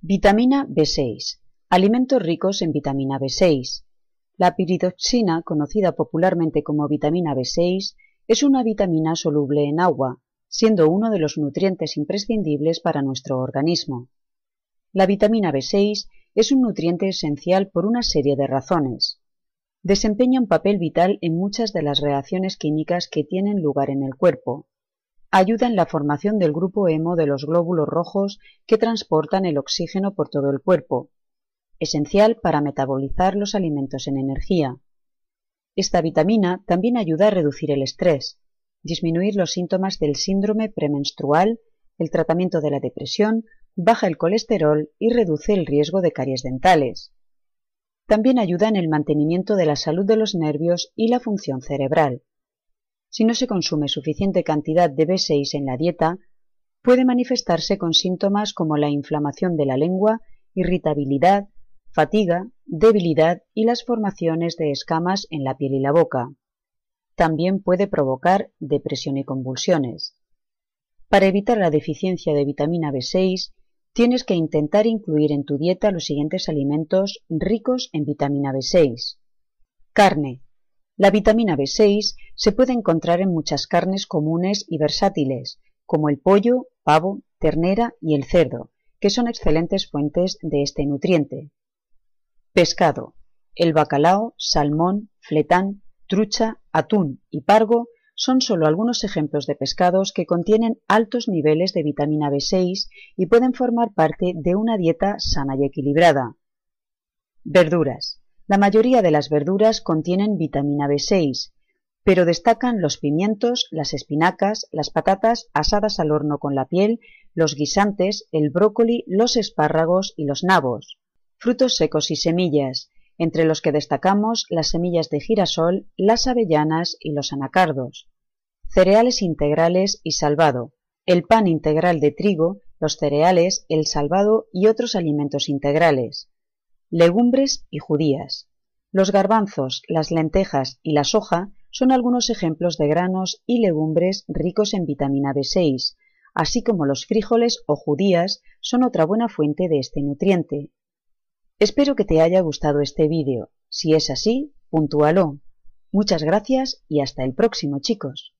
Vitamina B6. Alimentos ricos en vitamina B6. La piridoxina, conocida popularmente como vitamina B6, es una vitamina soluble en agua, siendo uno de los nutrientes imprescindibles para nuestro organismo. La vitamina B6 es un nutriente esencial por una serie de razones. Desempeña un papel vital en muchas de las reacciones químicas que tienen lugar en el cuerpo, Ayuda en la formación del grupo hemo de los glóbulos rojos que transportan el oxígeno por todo el cuerpo, esencial para metabolizar los alimentos en energía. Esta vitamina también ayuda a reducir el estrés, disminuir los síntomas del síndrome premenstrual, el tratamiento de la depresión, baja el colesterol y reduce el riesgo de caries dentales. También ayuda en el mantenimiento de la salud de los nervios y la función cerebral. Si no se consume suficiente cantidad de B6 en la dieta, puede manifestarse con síntomas como la inflamación de la lengua, irritabilidad, fatiga, debilidad y las formaciones de escamas en la piel y la boca. También puede provocar depresión y convulsiones. Para evitar la deficiencia de vitamina B6, tienes que intentar incluir en tu dieta los siguientes alimentos ricos en vitamina B6. Carne, la vitamina B6 se puede encontrar en muchas carnes comunes y versátiles, como el pollo, pavo, ternera y el cerdo, que son excelentes fuentes de este nutriente. Pescado. El bacalao, salmón, fletán, trucha, atún y pargo son solo algunos ejemplos de pescados que contienen altos niveles de vitamina B6 y pueden formar parte de una dieta sana y equilibrada. Verduras. La mayoría de las verduras contienen vitamina B6, pero destacan los pimientos, las espinacas, las patatas asadas al horno con la piel, los guisantes, el brócoli, los espárragos y los nabos. Frutos secos y semillas, entre los que destacamos las semillas de girasol, las avellanas y los anacardos. Cereales integrales y salvado, el pan integral de trigo, los cereales, el salvado y otros alimentos integrales legumbres y judías. Los garbanzos, las lentejas y la soja son algunos ejemplos de granos y legumbres ricos en vitamina B6, así como los frijoles o judías son otra buena fuente de este nutriente. Espero que te haya gustado este vídeo. Si es así, puntúalo. Muchas gracias y hasta el próximo chicos.